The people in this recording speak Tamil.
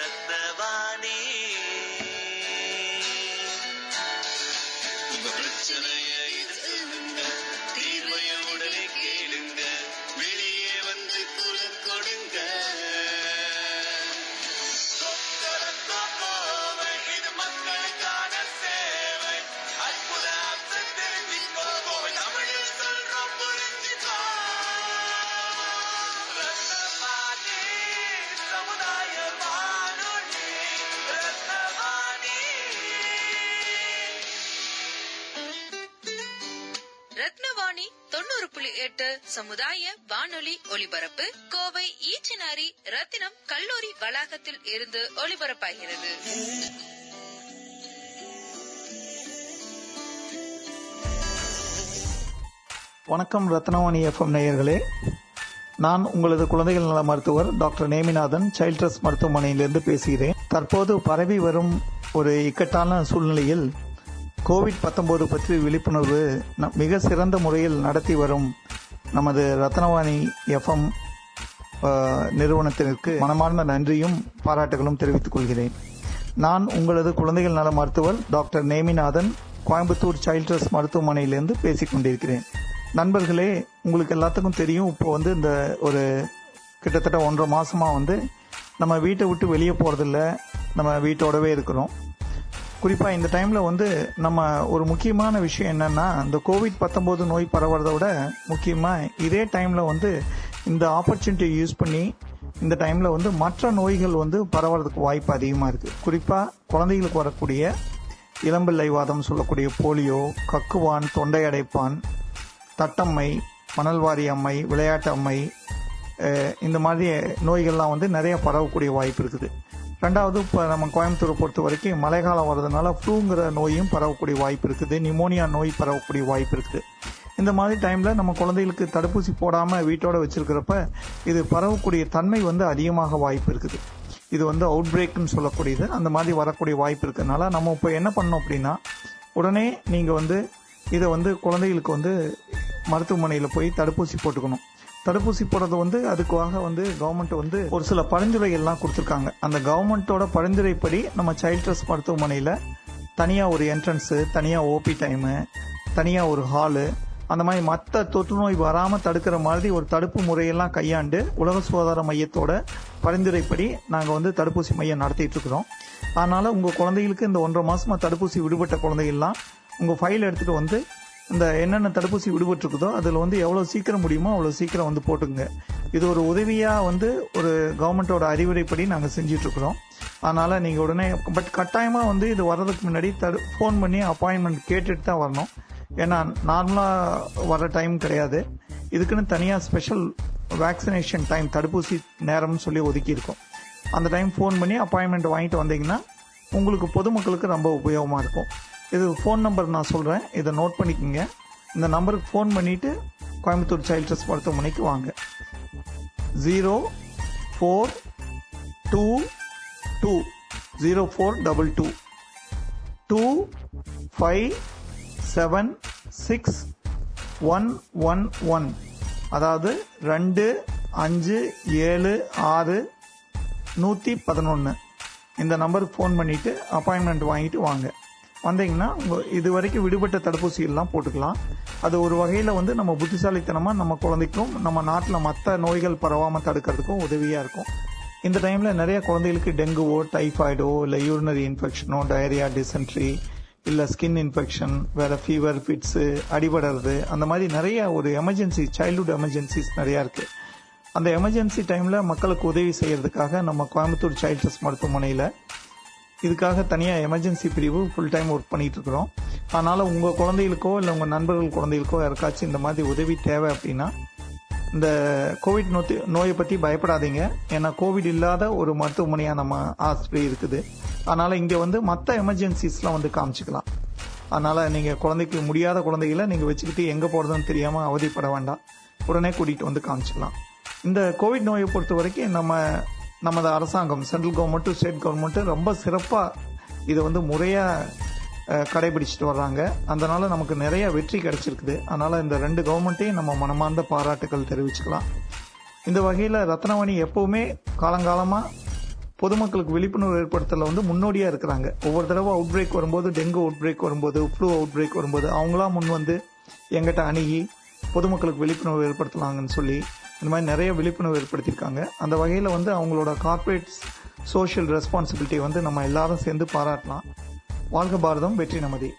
ரத்னவாணி தொண்ணூறு புள்ளி எட்டு சமுதாய வானொலி ஒலிபரப்பு கோவை ஈச்சனாரி ரத்தினம் கல்லூரி வளாகத்தில் இருந்து ஒலிபரப்பாகிறது. வணக்கம் ரத்னவாணி எஃப்எம் நேயர்களே. நான் உங்களது குழந்தைகள் நல மருத்துவர் டாக்டர் நேமிநாதன் சைல்ட் ட்ரஸ்ட் மருத்துவமனையிலிருந்து பேசுகிறேன். தற்போது பரவி வரும் ஒரு இக்கட்டான சூழ்நிலையில் கோவிட் 19 பற்றி விழிப்புணர்வு மிக சிறந்த முறையில் நடத்தி வரும் நமது ரத்னவாணி எஃப்எம் நிறுவனத்திற்கு மனமார்ந்த நன்றியும் பாராட்டுகளும் தெரிவித்துக் கொள்கிறேன். நான் உங்களது குழந்தைகள் நல மருத்துவர் டாக்டர் நேமிநாதன் கோயம்புத்தூர் சைல்ட் மருத்துவமனையிலிருந்து பேசிக் கொண்டிருக்கிறேன். நண்பர்களே உங்களுக்கு எல்லாத்துக்கும் தெரியும் இப்போ வந்து இந்த ஒரு கிட்டத்தட்ட ஒன்றரை மாசமா வந்து நம்ம வீட்டை விட்டு வெளியே போறதில்ல. நம்ம வீட்டோடவே இருக்கிறோம். குறிப்பாக இந்த டைமில் வந்து நம்ம ஒரு முக்கியமான விஷயம் என்னென்னா இந்த கோவிட் 19 நோய் பரவுறதை விட முக்கியமாக இதே டைமில் வந்து இந்த ஆப்பர்ச்சுனிட்டி யூஸ் பண்ணி இந்த டைமில் வந்து மற்ற நோய்கள் வந்து பரவறதுக்கு வாய்ப்பு அதிகமாக இருக்குது குறிப்பாக குழந்தைகளுக்கு வரக்கூடிய இளம்பிள்ளை வாதம் சொல்லக்கூடிய போலியோ கக்குவான் தொண்டை அடைப்பான் தட்டம்மை மணல்வாரி அம்மை விளையாட்டு அம்மை இந்த மாதிரி நோய்கள்லாம் வந்து நிறைய பரவக்கூடிய வாய்ப்பு இருக்குது. ரெண்டாவது இப்போ நம்ம கோயம்புத்தூரை பொறுத்த வரைக்கும் மழைக்காலம் வர்றதுனால ஃப்ளூங்கிற நோயும் பரவக்கூடிய வாய்ப்பு இருக்குது. நிமோனியா நோய் பரவக்கூடிய வாய்ப்பு இருக்குது. இந்த மாதிரி டைமில் நம்ம குழந்தைகளுக்கு தடுப்பூசி போடாமல் வீட்டோட வச்சுருக்கிறப்ப இது பரவக்கூடிய தன்மை வந்து அதிகமாக வாய்ப்பு இருக்குது. இது வந்து அவுட் பிரேக்னு சொல்லக்கூடியது. அந்த மாதிரி வரக்கூடிய வாய்ப்பு இருக்கிறதுனால நம்ம இப்போ என்ன பண்ணோம் அப்படின்னா உடனே நீங்கள் வந்து இதை வந்து குழந்தைகளுக்கு வந்து மருத்துவமனையில் போய் தடுப்பூசி போட்டுக்கணும். தடுப்பூசி போடுறது வந்து அதுக்காக வந்து கவர்மெண்ட் வந்து ஒரு சில பரிந்துரைகள்லாம் கொடுத்துருக்காங்க. அந்த கவர்மெண்ட்டோட பரிந்துரைப்படி நம்ம சைல்ட் ட்ரஸ்ட் மருத்துவமனையில் தனியாக ஒரு என்ட்ரன்ஸு தனியாக ஓபி டைமு தனியாக ஒரு ஹாலு அந்த மாதிரி மற்ற தொற்று நோய் வராமல் தடுக்கிற மாதிரி ஒரு தடுப்பு முறையெல்லாம் கையாண்டு உலக சுகாதார மையத்தோட பரிந்துரைப்படி நாங்கள் வந்து தடுப்பூசி மையம் நடத்திட்டு இருக்கிறோம். அதனால உங்கள் குழந்தைகளுக்கு இந்த ஒன்றரை மாசமா தடுப்பூசி விடுபட்ட குழந்தைகள்லாம் உங்கள் ஃபைல் எடுத்துட்டு வந்து இந்த என்னென்ன தடுப்பூசி விடுபட்டுருக்குதோ அதில் வந்து எவ்வளோ சீக்கிரம் முடியுமோ அவ்வளோ சீக்கிரம் வந்து போட்டுங்க இது ஒரு உதவியாக வந்து ஒரு கவர்மெண்ட்டோட அறிவுரைப்படி நாங்கள் செஞ்சிட்ருக்குறோம். அதனால் நீங்கள் உடனே பட் கட்டாயமாக வந்து இது வர்றதுக்கு முன்னாடி தடு ஃபோன் பண்ணி அப்பாயின்மெண்ட் கேட்டுட்டு தான் வரணும். ஏன்னா நார்மலாக வர டைம் கிடையாது. இதுக்குன்னு தனியாக ஸ்பெஷல் வேக்சினேஷன் டைம் தடுப்பூசி நேரம்னு சொல்லி ஒதுக்கியிருக்கோம். அந்த டைம் ஃபோன் பண்ணி அப்பாயின்மெண்ட் வாங்கிட்டு வந்தீங்கன்னா உங்களுக்கு பொதுமக்களுக்கு ரொம்ப உபயோகமாக இருக்கும். இது ஃபோன் நம்பர் நான் சொல்கிறேன் இதை நோட் பண்ணிக்கோங்க. இந்த நம்பருக்கு ஃபோன் பண்ணிவிட்டு கோயம்புத்தூர் சைல்ட்ரஸ் மருத்துவமனைக்கு வாங்க. Zero four two two zero four double two two five seven six one one one அதாவது ரெண்டு அஞ்சு ஏழு ஆறு நூற்றி பதினொன்று இந்த நம்பருக்கு ஃபோன் பண்ணிவிட்டு அப்பாயின்மெண்ட் வாங்கிட்டு வாங்க. வந்தீங்கன்னா இது வரைக்கும் விடுபட்ட தடுப்பூசி எல்லாம் போட்டுக்கலாம். அது ஒரு வகையில் வந்து நம்ம புத்திசாலித்தனமாக நம்ம குழந்தைக்கும் நம்ம நாட்டில் மற்ற நோய்கள் பரவாமல் தடுக்கிறதுக்கும் உதவியாக இருக்கும். இந்த டைமில் நிறைய குழந்தைகளுக்கு டெங்குவோ டைஃபாய்டோ இல்லை யூரினரி இன்ஃபெக்ஷனோ டயரியா டிசென்ட்ரி இல்லை ஸ்கின் இன்ஃபெக்ஷன் வேற ஃபீவர் ஃபிட்ஸு அடிபடுறது அந்த மாதிரி நிறைய ஒரு எமர்ஜென்சி சைல்ட்ஹுட் எமர்ஜென்சிஸ் நிறையா இருக்குது அந்த எமர்ஜென்சி டைமில் மக்களுக்கு உதவி செய்கிறதுக்காக நம்ம கோயம்புத்தூர் சைல்ட் மருத்துவமனையில் இதுக்காக தனியாக எமர்ஜென்சி பிரிவு ஃபுல் டைம் ஒர்க் பண்ணிட்டு இருக்கிறோம். அதனால் உங்கள் குழந்தைகளுக்கோ இல்லை உங்கள் நண்பர்கள் குழந்தைகளுக்கோ யாருக்காச்சும் இந்த மாதிரி உதவி தேவை அப்படின்னா இந்த கோவிட் நோத்தி நோயை பற்றி பயப்படாதீங்க. ஏன்னா கோவிட் இல்லாத ஒரு மருத்துவமனையாக நம்ம ஆஸ்பத்திரி இருக்குது. அதனால் இங்கே வந்து மற்ற எமர்ஜென்சிஸ்லாம் வந்து காமிச்சிக்கலாம். அதனால் நீங்கள் குழந்தைக்கு முடியாத குழந்தைகளை நீங்கள் வச்சுக்கிட்டு எங்கே போகிறதுன்னு தெரியாமல் அவதிப்பட வேண்டாம். உடனே கூட்டிகிட்டு வந்து காமிச்சிக்கலாம். இந்த கோவிட் நோயை பொறுத்த வரைக்கும் நம்ம நமது அரசாங்கம் சென்ட்ரல் கவர்மெண்ட்டும் ஸ்டேட் கவர்மெண்ட்டும் ரொம்ப சிறப்பாக இதை வந்து முறையாக கடைபிடிச்சிட்டு வர்றாங்க. அதனால நமக்கு நிறைய வெற்றி கிடைச்சிருக்குது. அதனால் இந்த ரெண்டு கவர்மெண்ட்டையும் நம்ம மனமார்ந்த பாராட்டுக்கள் தெரிவிச்சுக்கலாம். இந்த வகையில் ரத்னவாணி எப்போவுமே காலங்காலமாக பொதுமக்களுக்கு விழிப்புணர்வு ஏற்படுத்தல வந்து முன்னோடியாக இருக்கிறாங்க. ஒவ்வொரு தடவை அவுட் பிரேக் வரும்போது டெங்கு அவுட் பிரேக் வரும்போது ஃப்ளூ அவுட் பிரேக் வரும்போது அவங்களாம் முன் வந்து எங்கிட்ட அணுகி பொதுமக்களுக்கு விழிப்புணர்வு ஏற்படுத்தலாங்கன்னு சொல்லி இந்த மாதிரி நிறைய விழிப்புணர்வு ஏற்படுத்தியிருக்காங்க. அந்த வகையில் வந்து அவங்களோட கார்ப்பரேட் சோஷியல் ரெஸ்பான்சிபிலிட்டி வந்து நம்ம எல்லாரும் சேர்ந்து பாராட்டலாம். வாழ்க பாரதம் வெற்றி நமதி.